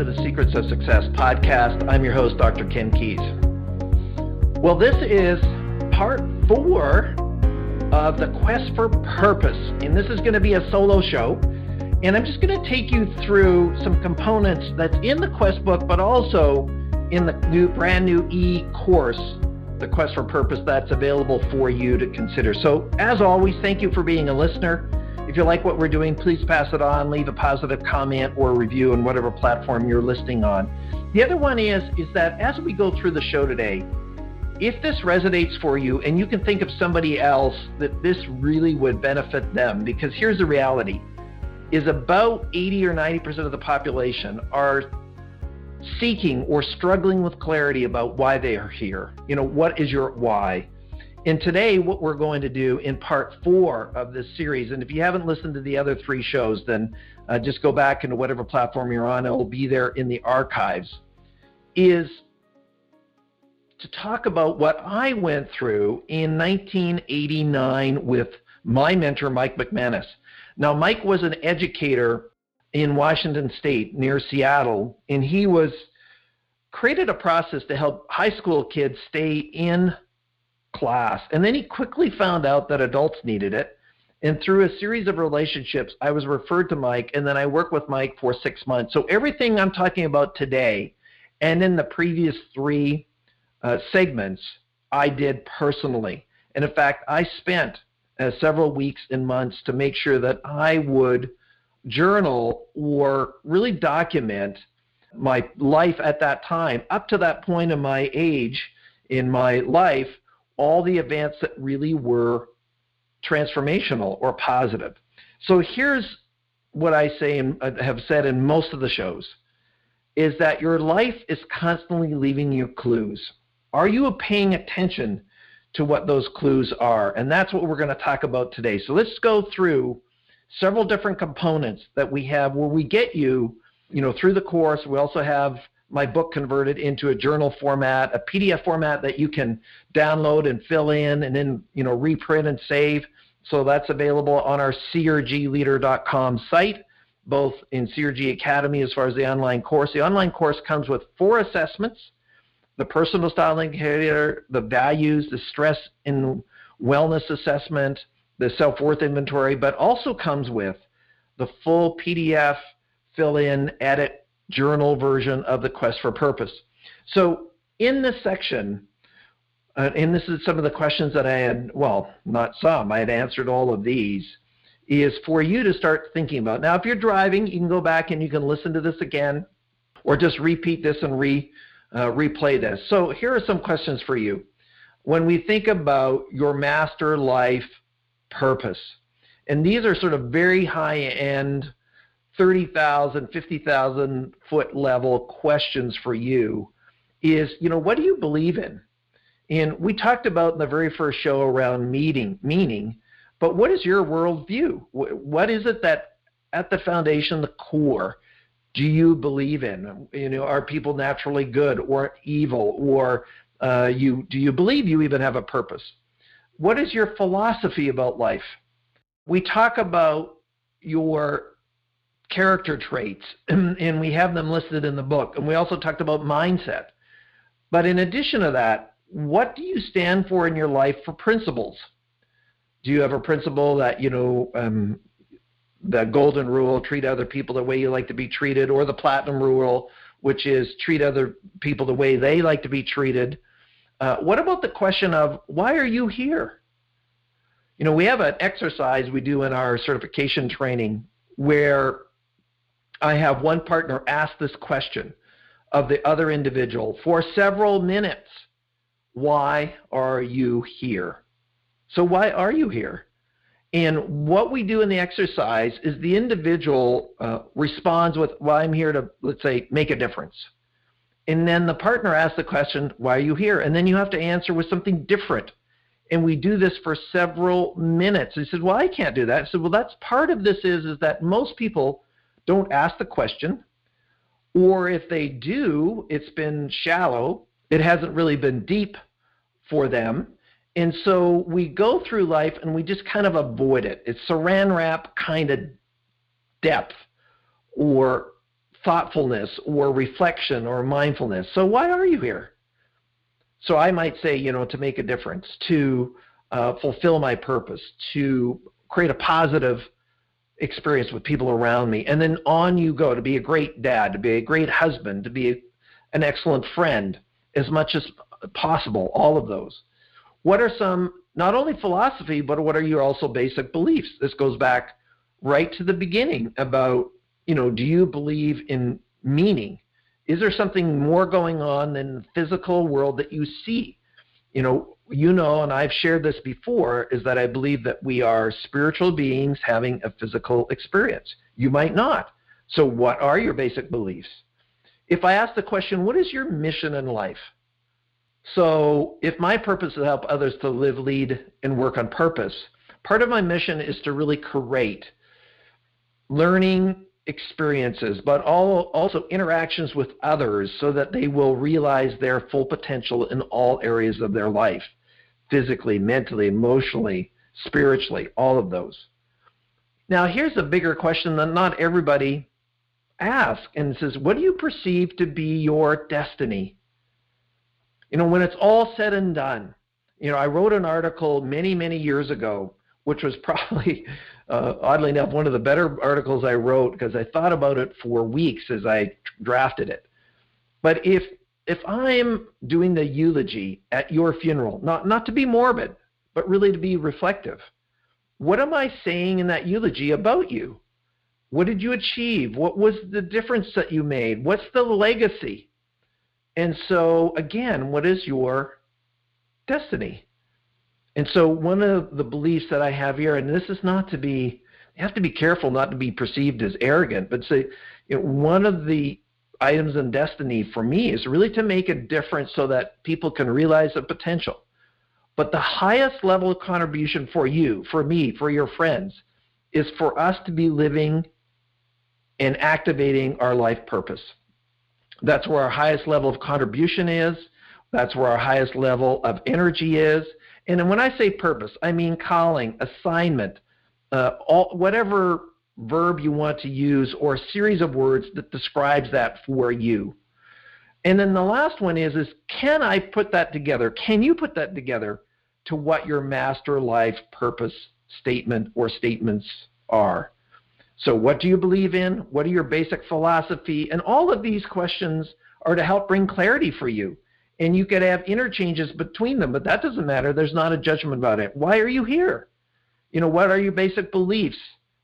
to the Secrets of Success podcast. I'm your host, Dr. Ken Keis. Well, this is part four of the Quest for Purpose, and this is going to be a solo show. And I'm just going to take you through some components that's in the Quest book, but also in the new, brand new e course, the Quest for Purpose, that's available for you to consider. So, as always, thank you for being a listener. If you like what we're doing, please pass it on, leave a positive comment or review on whatever platform you're listening on. The other one is is that as we go through the show today, if this resonates for you and you can think of somebody else that this really would benefit them because here's the reality is about 80 or 90% of the population are seeking or struggling with clarity about why they are here. You know, what is your why? And today, what we're going to do in part four of this series, and if you haven't listened to the other three shows, then uh, just go back into whatever platform you're on, it will be there in the archives, is to talk about what I went through in 1989 with my mentor, Mike McManus. Now, Mike was an educator in Washington State near Seattle, and he was created a process to help high school kids stay in class. And then he quickly found out that adults needed it. And through a series of relationships, I was referred to Mike, and then I worked with Mike for six months. So everything I'm talking about today and in the previous three uh, segments, I did personally. And in fact, I spent uh, several weeks and months to make sure that I would journal or really document my life at that time, up to that point in my age in my life, all the events that really were transformational or positive. So here's what I say and uh, have said in most of the shows is that your life is constantly leaving you clues. Are you paying attention to what those clues are? And that's what we're going to talk about today. So let's go through several different components that we have where we get you, you know, through the course. We also have my book converted into a journal format, a PDF format that you can download and fill in and then, you know, reprint and save. So that's available on our crgleader.com site, both in CRG Academy as far as the online course. The online course comes with four assessments, the personal style indicator, the values, the stress and wellness assessment, the self-worth inventory, but also comes with the full PDF fill in, edit, journal version of the Quest for Purpose. So in this section, uh, and this is some of the questions that I had, well, not some, I had answered all of these, is for you to start thinking about. Now, if you're driving, you can go back and you can listen to this again, or just repeat this and re, uh, replay this. So here are some questions for you. When we think about your master life purpose, and these are sort of very high end 30,000, 50,000 foot level questions for you is, you know, what do you believe in? And we talked about in the very first show around meeting, meaning, but what is your worldview? What is it that at the foundation, the core, do you believe in? You know, are people naturally good or evil, or uh, you do you believe you even have a purpose? What is your philosophy about life? We talk about your character traits, and we have them listed in the book. And we also talked about mindset. But in addition to that, what do you stand for in your life for principles? Do you have a principle that, you know, um, the golden rule, treat other people the way you like to be treated, or the platinum rule, which is treat other people the way they like to be treated? Uh, what about the question of why are you here? You know, we have an exercise we do in our certification training where I have one partner ask this question of the other individual for several minutes Why are you here? So, why are you here? And what we do in the exercise is the individual uh, responds with, Well, I'm here to, let's say, make a difference. And then the partner asks the question, Why are you here? And then you have to answer with something different. And we do this for several minutes. He said, Well, I can't do that. I said, Well, that's part of this is, is that most people don't ask the question. Or if they do, it's been shallow, it hasn't really been deep for them. And so we go through life and we just kind of avoid it. It's saran wrap kind of depth or thoughtfulness or reflection or mindfulness. So why are you here? So I might say, you know, to make a difference, to uh, fulfill my purpose, to create a positive experience with people around me. And then on you go to be a great dad, to be a great husband, to be a, an excellent friend, as much as possible, all of those. What are some, not only philosophy, but what are your also basic beliefs? This goes back right to the beginning about, you know, do you believe in meaning? Is there something more going on than the physical world that you see? You know, you know, and I've shared this before, is that I believe that we are spiritual beings having a physical experience. You might not. So, what are your basic beliefs? If I ask the question, what is your mission in life? So, if my purpose is to help others to live, lead, and work on purpose, part of my mission is to really create learning experiences, but all, also interactions with others so that they will realize their full potential in all areas of their life physically, mentally, emotionally, spiritually, all of those. Now, here's a bigger question that not everybody asks, and says, What do you perceive to be your destiny? You know, when it's all said and done, you know, I wrote an article many, many years ago, which was probably, uh, oddly enough, one of the better articles I wrote because I thought about it for weeks as I drafted it. But if if I'm doing the eulogy at your funeral, not, not to be morbid, but really to be reflective, what am I saying in that eulogy about you? What did you achieve? What was the difference that you made? What's the legacy? And so, again, what is your destiny? And so, one of the beliefs that I have here, and this is not to be, you have to be careful not to be perceived as arrogant, but say, you know, one of the items in destiny for me is really to make a difference so that people can realize the potential. But the highest level of contribution for you, for me, for your friends, is for us to be living and activating our life purpose. That's where our highest level of contribution is. That's where our highest level of energy is. And when I say purpose, I mean calling, assignment, uh, all, whatever verb you want to use or a series of words that describes that for you. And then the last one is is can I put that together? Can you put that together to what your master life purpose statement or statements are? So what do you believe in? What are your basic philosophy? And all of these questions are to help bring clarity for you. And you could have interchanges between them, but that doesn't matter. There's not a judgment about it. Why are you here? You know, what are your basic beliefs?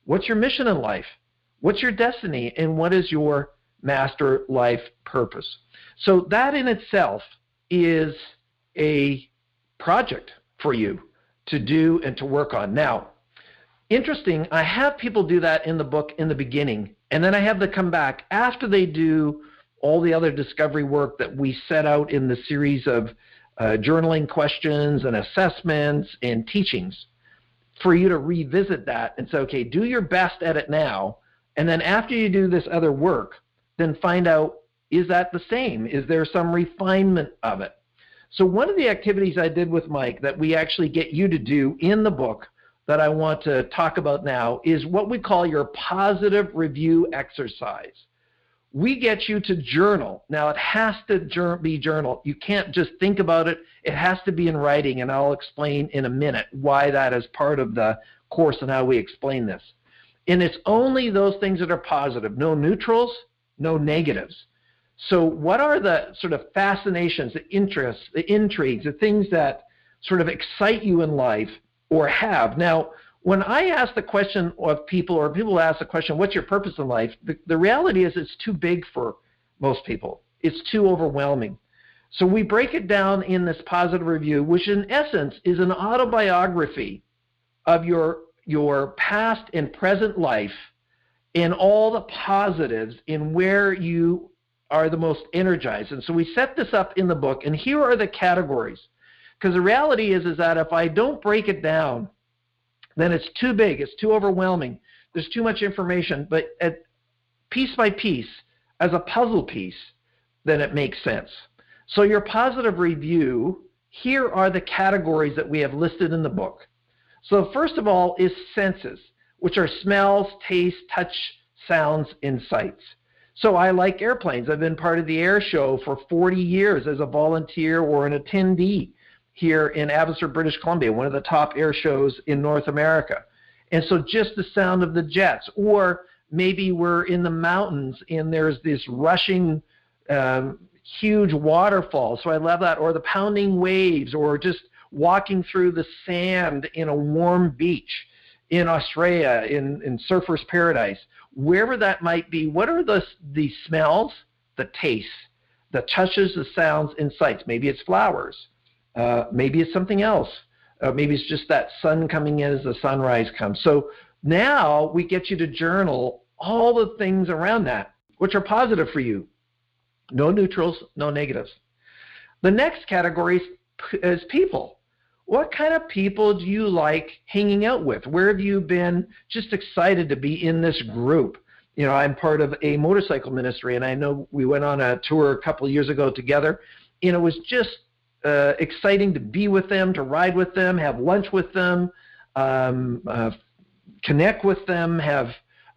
What's your mission in life? What's your destiny? And what is your master life purpose? So, that in itself is a project for you to do and to work on. Now, interesting, I have people do that in the book in the beginning, and then I have them come back after they do all the other discovery work that we set out in the series of uh, journaling questions and assessments and teachings for you to revisit that and say, okay, do your best at it now. And then after you do this other work, then find out is that the same? Is there some refinement of it? So, one of the activities I did with Mike that we actually get you to do in the book that I want to talk about now is what we call your positive review exercise we get you to journal. Now, it has to be journal. You can't just think about it. It has to be in writing, and I'll explain in a minute why that is part of the course and how we explain this. And it's only those things that are positive, no neutrals, no negatives. So, what are the sort of fascinations, the interests, the intrigues, the things that sort of excite you in life or have? Now, when I ask the question of people, or people ask the question, what's your purpose in life? The, the reality is it's too big for most people. It's too overwhelming. So we break it down in this positive review, which in essence is an autobiography of your, your past and present life and all the positives in where you are the most energized. And so we set this up in the book, and here are the categories. Because the reality is, is that if I don't break it down, then it's too big, it's too overwhelming, there's too much information. But at piece by piece, as a puzzle piece, then it makes sense. So your positive review, here are the categories that we have listed in the book. So first of all is senses, which are smells, taste, touch, sounds, and sights. So I like airplanes. I've been part of the air show for 40 years as a volunteer or an attendee here in Abbotsford, British Columbia, one of the top air shows in North America. And so just the sound of the jets, or maybe we're in the mountains and there's this rushing, um, huge waterfall. So I love that, or the pounding waves, or just walking through the sand in a warm beach in Australia, in, in Surfer's Paradise, wherever that might be. What are the, the smells, the tastes, the touches, the sounds, and sights? Maybe it's flowers uh, maybe it's something else. Uh, maybe it's just that sun coming in as the sunrise comes. So now we get you to journal all the things around that, which are positive for you. No neutrals, no negatives. The next category is people. What kind of people do you like hanging out with? Where have you been just excited to be in this group? You know, I'm part of a motorcycle ministry, and I know we went on a tour a couple years ago together, and it was just uh, exciting to be with them, to ride with them, have lunch with them, um, uh, connect with them, have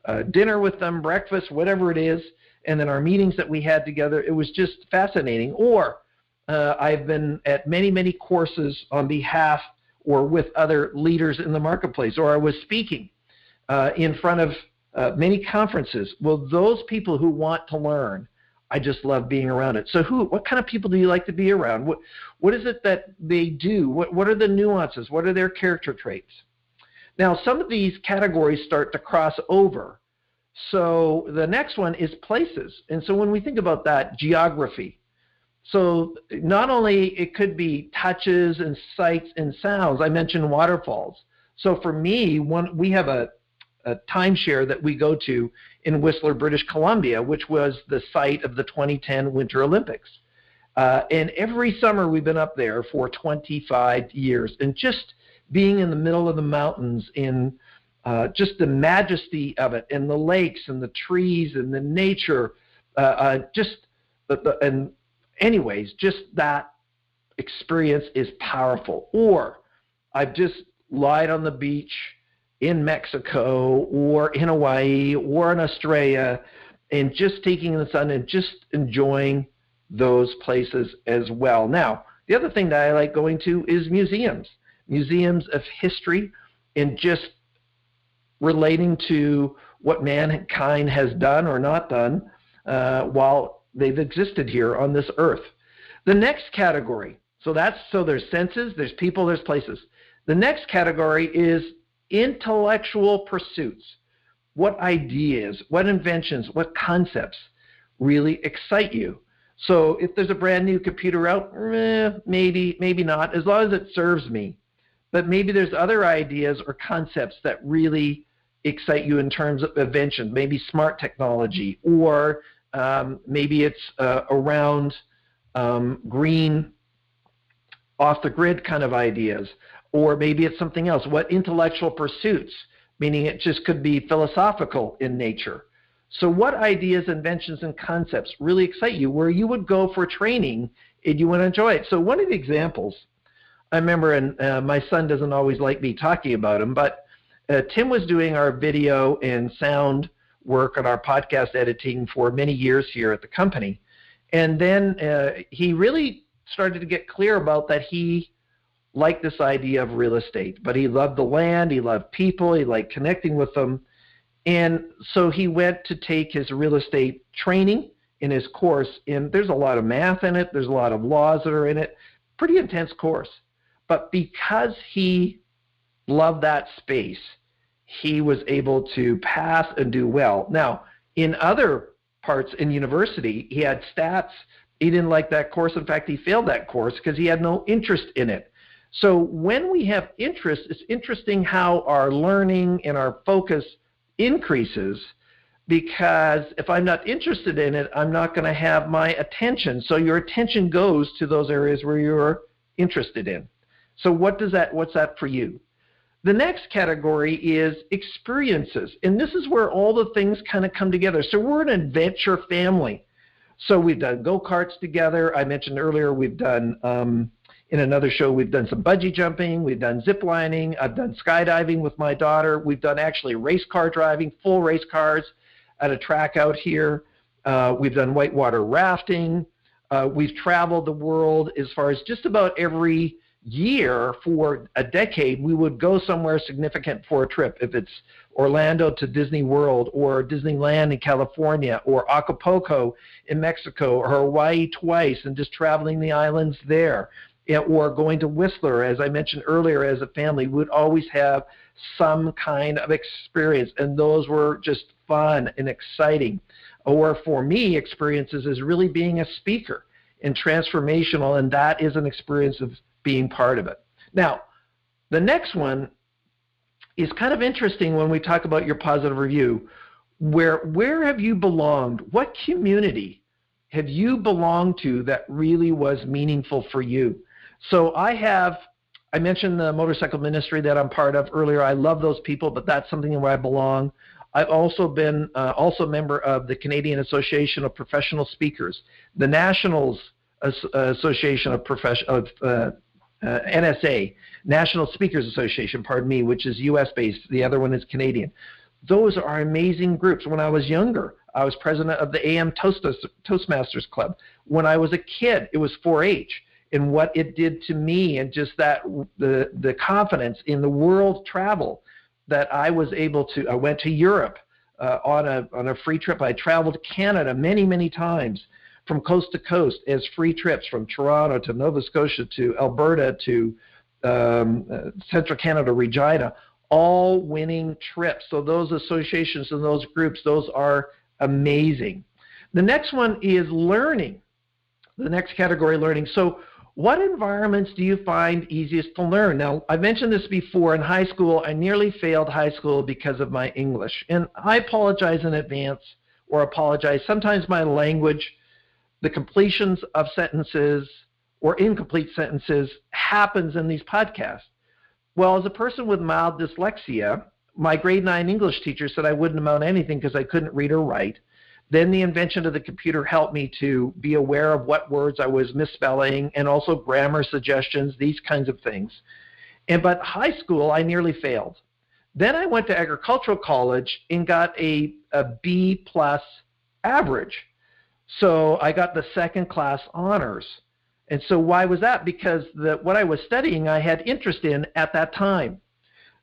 uh, dinner with them, breakfast, whatever it is. And then our meetings that we had together, it was just fascinating. Or uh, I've been at many, many courses on behalf or with other leaders in the marketplace, or I was speaking uh, in front of uh, many conferences. Well, those people who want to learn, I just love being around it. So who what kind of people do you like to be around? What what is it that they do? What what are the nuances? What are their character traits? Now some of these categories start to cross over. So the next one is places. And so when we think about that, geography. So not only it could be touches and sights and sounds. I mentioned waterfalls. So for me, one we have a a timeshare that we go to in Whistler, British Columbia, which was the site of the 2010 Winter Olympics. Uh, and every summer we've been up there for 25 years. And just being in the middle of the mountains in uh, just the majesty of it and the lakes and the trees and the nature, uh, uh just and anyways, just that experience is powerful. Or I've just lied on the beach in Mexico or in Hawaii or in Australia and just taking the sun and just enjoying those places as well. Now, the other thing that I like going to is museums, museums of history and just relating to what mankind has done or not done uh, while they've existed here on this earth. The next category, so that's so there's senses, there's people, there's places. The next category is intellectual pursuits. What ideas, what inventions, what concepts really excite you? So if there's a brand new computer out, eh, maybe, maybe not, as long as it serves me. But maybe there's other ideas or concepts that really excite you in terms of invention, maybe smart technology, or um, maybe it's uh, around um, green, off the grid kind of ideas, or maybe it's something else. What intellectual pursuits, meaning it just could be philosophical in nature. So, what ideas, inventions, and concepts really excite you where you would go for training and you would enjoy it? So, one of the examples, I remember, and uh, my son doesn't always like me talking about him, but uh, Tim was doing our video and sound work on our podcast editing for many years here at the company. And then uh, he really started to get clear about that he liked this idea of real estate, but he loved the land, he loved people, he liked connecting with them. And so he went to take his real estate training in his course. And there's a lot of math in it, there's a lot of laws that are in it. Pretty intense course. But because he loved that space, he was able to pass and do well. Now, in other parts in university, he had stats. He didn't like that course. In fact, he failed that course because he had no interest in it. So when we have interest, it's interesting how our learning and our focus increases because if I'm not interested in it, I'm not going to have my attention. So your attention goes to those areas where you're interested in. So what does that what's that for you? The next category is experiences. And this is where all the things kind of come together. So we're an adventure family. So we've done go-karts together. I mentioned earlier we've done um, in another show, we've done some bungee jumping, we've done zip lining, I've done skydiving with my daughter, we've done actually race car driving, full race cars at a track out here. Uh, we've done whitewater rafting. Uh, we've traveled the world as far as just about every year for a decade. We would go somewhere significant for a trip. If it's Orlando to Disney World or Disneyland in California or Acapulco in Mexico or Hawaii twice and just traveling the islands there or going to Whistler, as I mentioned earlier, as a family, would always have some kind of experience, and those were just fun and exciting. Or for me, experiences is really being a speaker and transformational, and that is an experience of being part of it. Now, the next one is kind of interesting when we talk about your positive review. Where where have you belonged? What community have you belonged to that really was meaningful for you? So I have, I mentioned the motorcycle ministry that I'm part of earlier. I love those people, but that's something where I belong. I've also been uh, also a member of the Canadian Association of Professional Speakers, the Nationals Association of Profession of uh, uh, NSA, National Speakers Association, pardon me, which is U.S. based. The other one is Canadian. Those are amazing groups. When I was younger, I was president of the AM Toastmasters Club. When I was a kid, it was 4-H and what it did to me and just that the the confidence in the world travel that I was able to I went to Europe uh, on a on a free trip. I traveled Canada many many times from coast to coast as free trips from Toronto to Nova Scotia to Alberta to um, uh, Central Canada Regina all winning trips. So those associations and those groups those are amazing. The next one is learning the next category learning. So what environments do you find easiest to learn? Now, I mentioned this before. In high school, I nearly failed high school because of my English. And I apologize in advance or apologize. Sometimes my language, the completions of sentences or incomplete sentences happens in these podcasts. Well, as a person with mild dyslexia, my grade 9 English teacher said I wouldn't amount to anything because I couldn't read or write. Then the invention of the computer helped me to be aware of what words I was misspelling and also grammar suggestions, these kinds of things. And but high school, I nearly failed. Then I went to agricultural college and got a, a B plus average. So I got the second class honors. And so why was that? Because the, what I was studying, I had interest in at that time.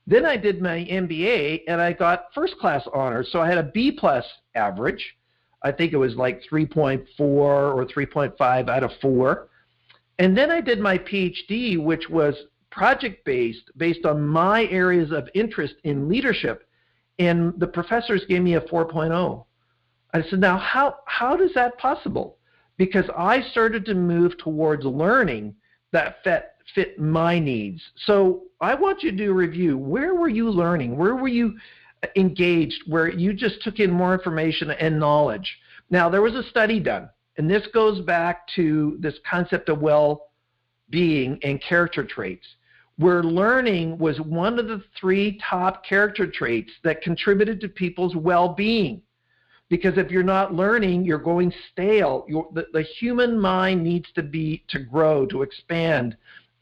Then I did my MBA and I got first class honors. So I had a B plus average. I think it was like 3.4 or 3.5 out of 4. And then I did my PhD, which was project based, based on my areas of interest in leadership. And the professors gave me a 4.0. I said, now, how, how is that possible? Because I started to move towards learning that fit, fit my needs. So I want you to do a review. Where were you learning? Where were you engaged where you just took in more information and knowledge. Now, there was a study done, and this goes back to this concept of well being and character traits, where learning was one of the three top character traits that contributed to people's well being. Because if you're not learning, you're going stale. You're, the, the human mind needs to be to grow, to expand,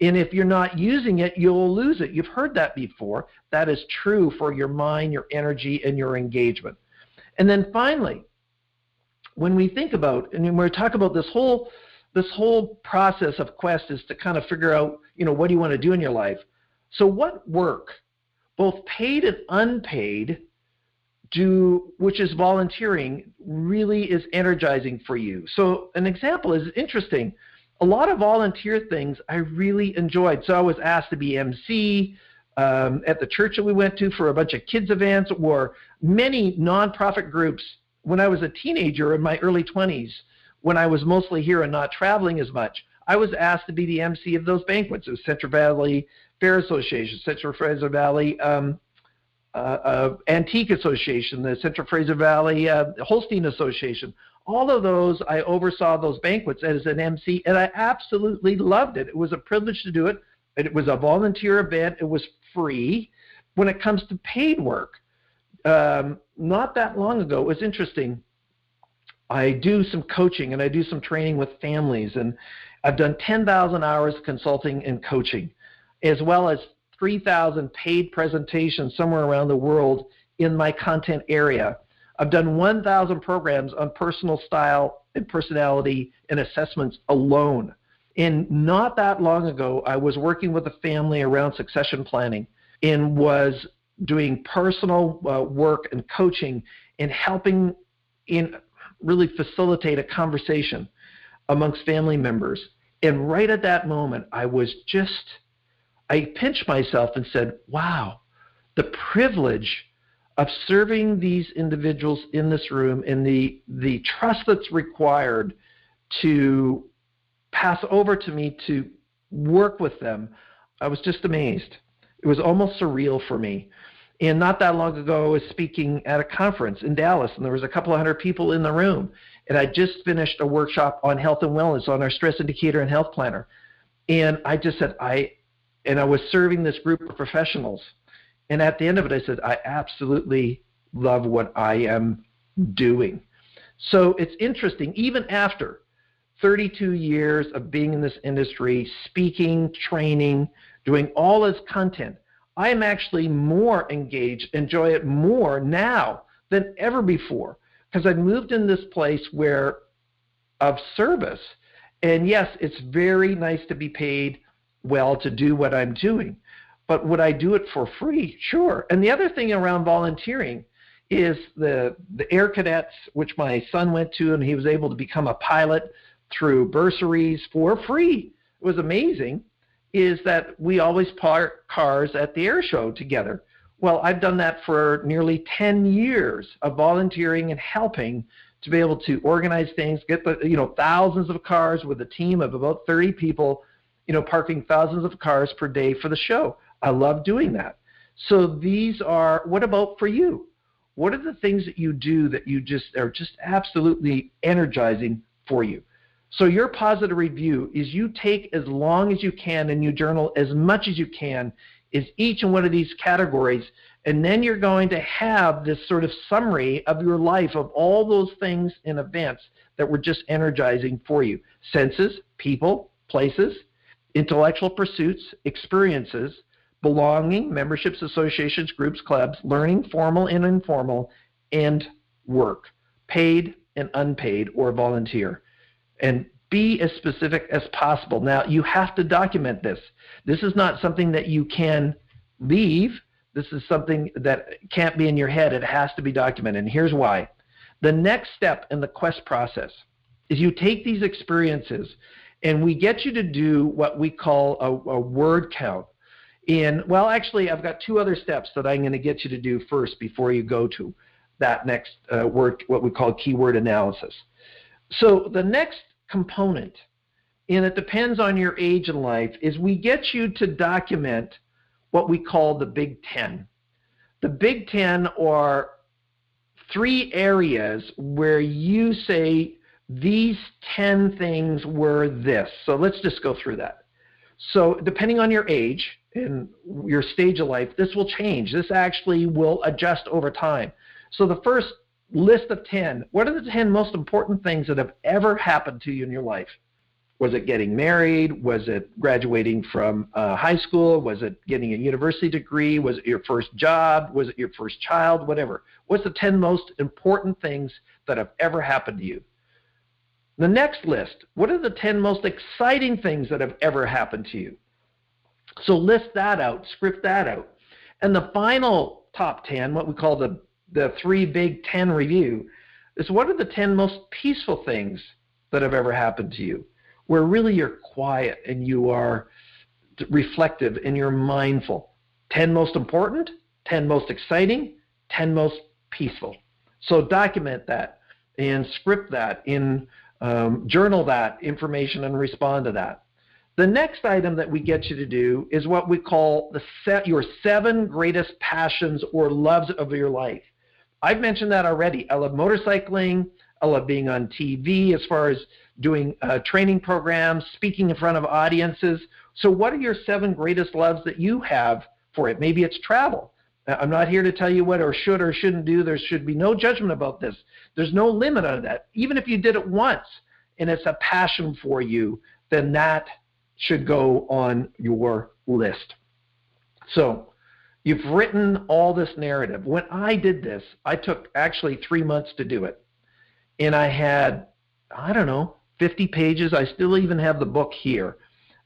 and if you're not using it, you'll lose it. You've heard that before. That is true for your mind, your energy, and your engagement. And then finally, when we think about and when we talk about this whole this whole process of quest is to kind of figure out, you know, what do you want to do in your life? So what work, both paid and unpaid, do which is volunteering really is energizing for you. So an example is interesting a lot of volunteer things I really enjoyed. So I was asked to be MC um, at the church that we went to for a bunch of kids events or many nonprofit groups when I was a teenager in my early 20s, when I was mostly here and not traveling as much. I was asked to be the MC of those banquets. It was Central Valley Fair Association, Central Fraser Valley um, uh, uh, Antique Association, the Central Fraser Valley uh, Holstein Association all of those, I oversaw those banquets as an MC, and I absolutely loved it. It was a privilege to do it. It was a volunteer event. It was free. When it comes to paid work, um, not that long ago, it was interesting. I do some coaching and I do some training with families, and I've done 10,000 hours consulting and coaching, as well as 3,000 paid presentations somewhere around the world in my content area I've done 1,000 programs on personal style and personality and assessments alone. And not that long ago, I was working with a family around succession planning and was doing personal uh, work and coaching and helping in really facilitate a conversation amongst family members. And right at that moment, I was just, I pinched myself and said, wow, the privilege of serving these individuals in this room and the, the trust that's required to pass over to me to work with them, I was just amazed. It was almost surreal for me. And not that long ago, I was speaking at a conference in Dallas, and there was a couple of hundred people in the room. And I just finished a workshop on health and wellness on our stress indicator and health planner. And I just said, I, and I was serving this group of professionals. And at the end of it, I said, I absolutely love what I am doing. So it's interesting, even after 32 years of being in this industry, speaking, training, doing all this content, I am actually more engaged, enjoy it more now than ever before because I've moved in this place where of service. And yes, it's very nice to be paid well to do what I'm doing. But would I do it for free? Sure. And the other thing around volunteering is the the Air Cadets, which my son went to, and he was able to become a pilot through bursaries for free. It was amazing. Is that we always park cars at the air show together. Well, I've done that for nearly 10 years of volunteering and helping to be able to organize things, get the you know thousands of cars with a team of about 30 people, you know, parking thousands of cars per day for the show. I love doing that. So these are what about for you? What are the things that you do that you just are just absolutely energizing for you? So your positive review is you take as long as you can and you journal as much as you can is each and one of these categories. And then you're going to have this sort of summary of your life of all those things and events that were just energizing for you senses, people, places, intellectual pursuits, experiences, belonging, memberships, associations, groups, clubs, learning, formal and informal, and work, paid and unpaid or volunteer. And be as specific as possible. Now, you have to document this. This is not something that you can leave. This is something that can't be in your head. It has to be documented. And here's why. The next step in the quest process is you take these experiences and we get you to do what we call a, a word count. And well, actually, I've got two other steps that I'm going to get you to do first before you go to that next uh, what we call keyword analysis. So the next component, and it depends on your age in life, is we get you to document what we call the Big Ten. The Big Ten are three areas where you say these 10 things were this. So let's just go through that. So, depending on your age and your stage of life, this will change. This actually will adjust over time. So, the first list of 10. What are the 10 most important things that have ever happened to you in your life? Was it getting married? Was it graduating from uh, high school? Was it getting a university degree? Was it your first job? Was it your first child? Whatever. What's the 10 most important things that have ever happened to you? The next list, what are the 10 most exciting things that have ever happened to you? So list that out, script that out. And the final top 10, what we call the the three big 10 review is what are the 10 most peaceful things that have ever happened to you where really you're quiet and you are reflective and you're mindful 10 most important 10 most exciting 10 most peaceful so document that and script that in um, journal that information and respond to that the next item that we get you to do is what we call the set, your seven greatest passions or loves of your life I've mentioned that already. I love motorcycling. I love being on TV as far as doing uh, training programs, speaking in front of audiences. So, what are your seven greatest loves that you have for it? Maybe it's travel. I'm not here to tell you what or should or shouldn't do. There should be no judgment about this. There's no limit on that. Even if you did it once and it's a passion for you, then that should go on your list. So, You've written all this narrative. When I did this, I took actually three months to do it. And I had, I don't know, 50 pages. I still even have the book here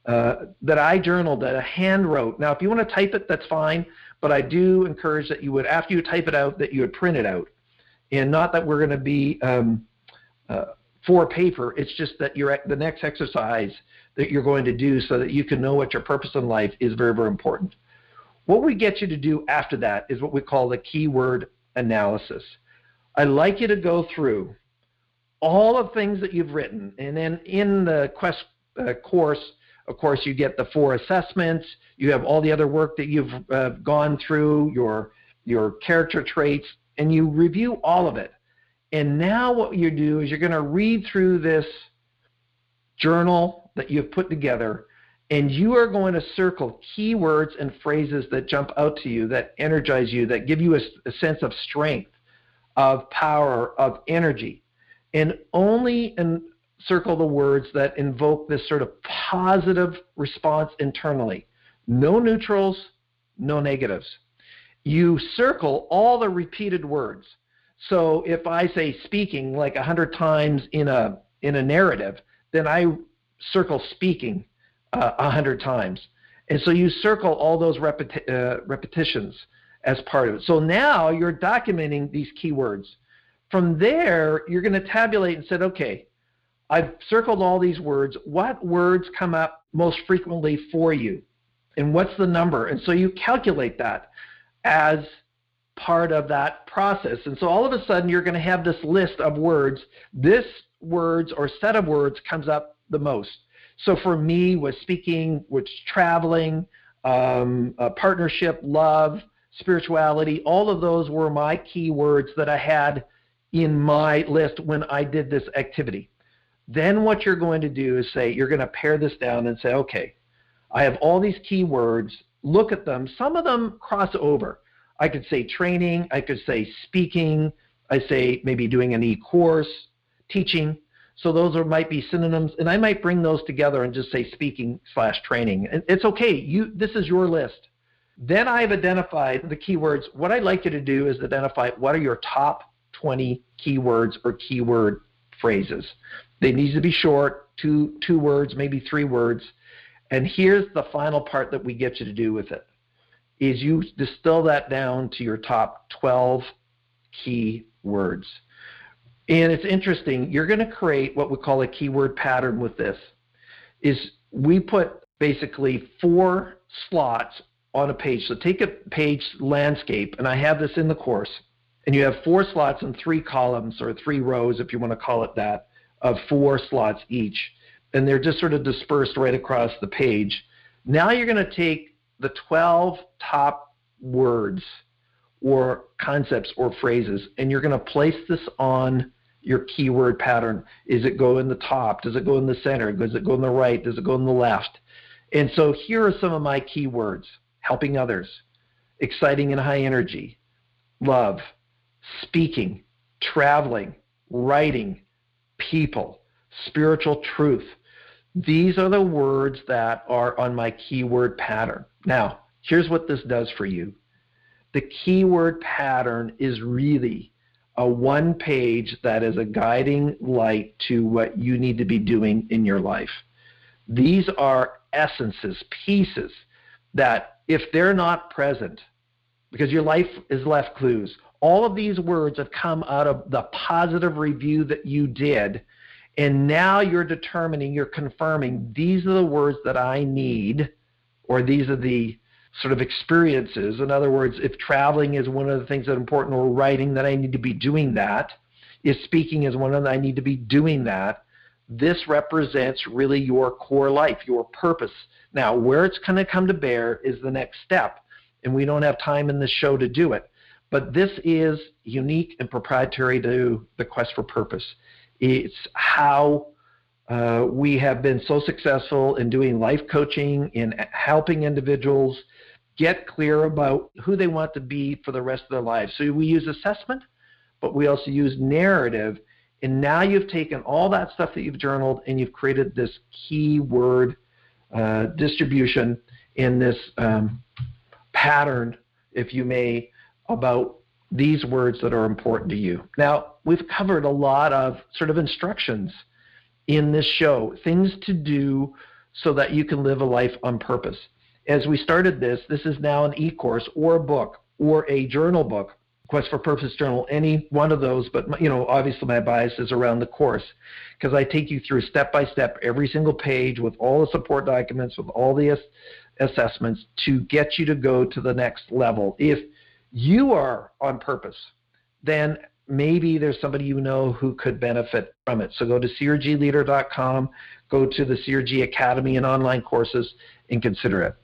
uh, that I journaled, that I hand wrote. Now, if you want to type it, that's fine. But I do encourage that you would, after you type it out, that you would print it out. And not that we're going to be um, uh, for paper. It's just that you're the next exercise that you're going to do so that you can know what your purpose in life is very, very important. What we get you to do after that is what we call the keyword analysis. I'd like you to go through all the things that you've written, and then in the quest uh, course, of course, you get the four assessments. You have all the other work that you've uh, gone through, your your character traits, and you review all of it. And now what you do is you're going to read through this journal that you've put together, and you are going to circle keywords and phrases that jump out to you, that energize you, that give you a, a sense of strength, of power, of energy. And only in, circle the words that invoke this sort of positive response internally. No neutrals, no negatives. You circle all the repeated words. So if I say speaking like a hundred times in a in a narrative, then I circle speaking uh, a uh, hundred times, and so you circle all those repeti- uh, repetitions as part of it. So now you're documenting these keywords. From there, you're going to tabulate and said, okay, I've circled all these words. What words come up most frequently for you? And what's the number? And so you calculate that as part of that process. And so all of a sudden you're going to have this list of words. This words or set of words comes up the most. So for me, was speaking, was traveling, um, partnership, love, spirituality, all of those were my key words that I had in my list when I did this activity. Then what you're going to do is say, you're going to pare this down and say, okay, I have all these keywords, look at them. Some of them cross over. I could say training, I could say speaking, I say maybe doing an e-course, teaching. So those are might be synonyms, and I might bring those together and just say speaking slash training. It's okay. You this is your list. Then I've identified the keywords. What I'd like you to do is identify what are your top 20 keywords or keyword phrases. They need to be short, two two words, maybe three words. And here's the final part that we get you to do with it is you distill that down to your top 12 key words. And it's interesting, you're going to create what we call a keyword pattern with this. Is we put basically four slots on a page. So take a page landscape, and I have this in the course, and you have four slots and three columns or three rows, if you want to call it that, of four slots each. And they're just sort of dispersed right across the page. Now you're going to take the 12 top words or concepts or phrases, and you're going to place this on your keyword pattern. Is it go in the top? Does it go in the center? Does it go in the right? Does it go in the left? And so here are some of my keywords helping others, exciting and high energy, love, speaking, traveling, writing, people, spiritual truth. These are the words that are on my keyword pattern. Now, here's what this does for you. The keyword pattern is really a one page that is a guiding light to what you need to be doing in your life. These are essences, pieces that if they're not present, because your life is left clues, all of these words have come out of the positive review that you did, and now you're determining, you're confirming these are the words that I need or these are the sort of experiences. In other words, if traveling is one of the things that are important, or writing, that I need to be doing that. If speaking is one of them, I need to be doing that. This represents really your core life, your purpose. Now, where it's going to come to bear is the next step, and we don't have time in this show to do it. But this is unique and proprietary to the quest for purpose. It's how uh, we have been so successful in doing life coaching, in helping individuals get clear about who they want to be for the rest of their lives. So we use assessment, but we also use narrative. And now you've taken all that stuff that you've journaled and you've created this keyword uh, distribution in this um, pattern if you may, about these words that are important to you. Now, we've covered a lot of sort of instructions in this show, things to do so that you can live a life on purpose. As we started this, this is now an e course or a book or a journal book Quest for Purpose Journal, any one of those, but you know, obviously my bias is around the course because I take you through step by step every single page with all the support documents, with all the assessments to get you to go to the next level. If you are on purpose, then maybe there's somebody you know who could benefit from it. So go to crgleader.com, go to the CRG Academy and online courses, and consider it.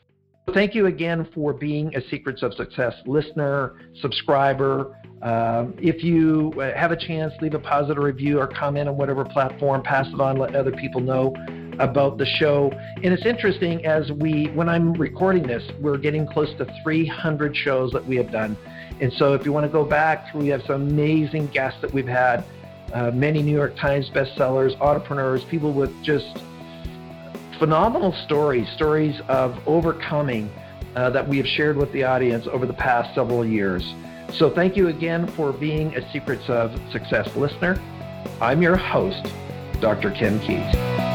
Thank you again for being a Secrets of Success listener, subscriber. Um, if you have a chance, leave a positive review or comment on whatever platform, pass it on, let other people know about the show. And it's interesting as we, when I'm recording this, we're getting close to 300 shows that we have done. And so if you want to go back, we have some amazing guests that we've had, uh, many New York Times bestsellers, entrepreneurs, people with just phenomenal stories, stories of overcoming uh, that we have shared with the audience over the past several years. So thank you again for being a Secrets of Success listener. I'm your host, Dr. Ken Keis.